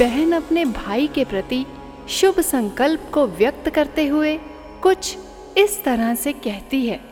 बहन अपने भाई के प्रति शुभ संकल्प को व्यक्त करते हुए कुछ इस तरह से कहती है।